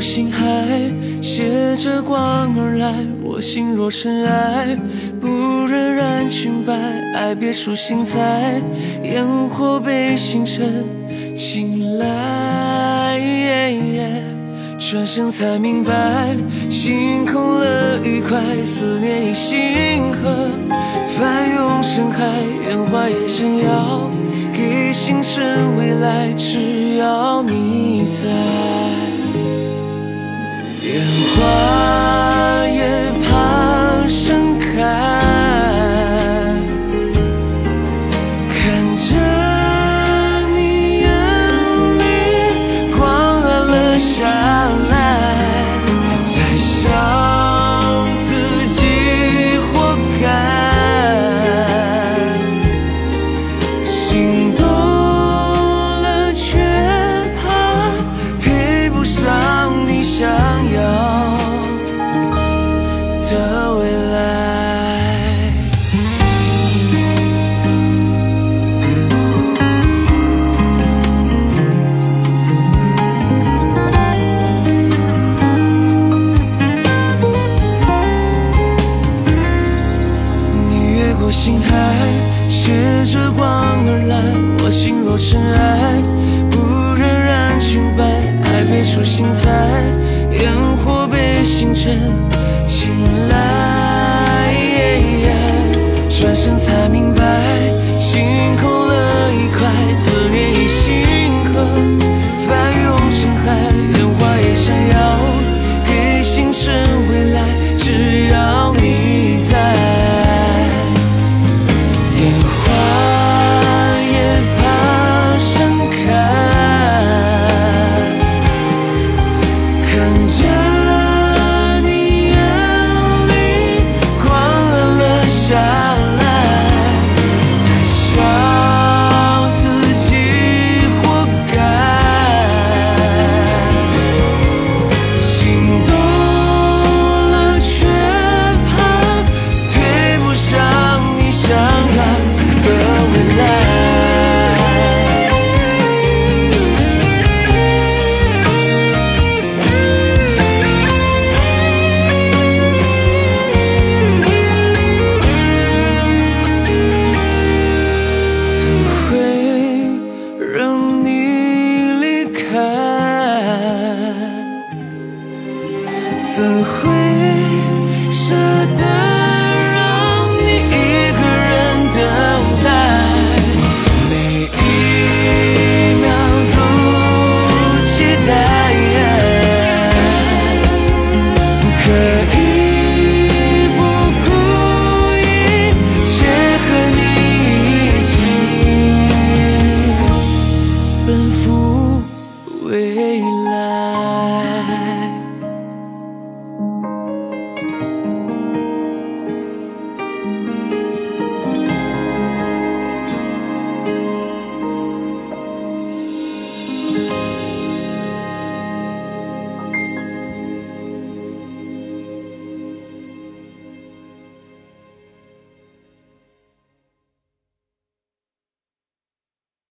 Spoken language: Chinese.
过星海，携着光而来。我心若尘埃，不忍染裙摆。爱别出心裁，烟火被星辰青睐。转身才明白，心空了愉快，思念已星河，翻涌成海，烟花也想要给星辰未来，只要你在。心海，携着光而来，我心若尘埃，不忍染裙摆，爱别出心裁，烟火被星辰青睐。转身才明白，星空了离开？怎会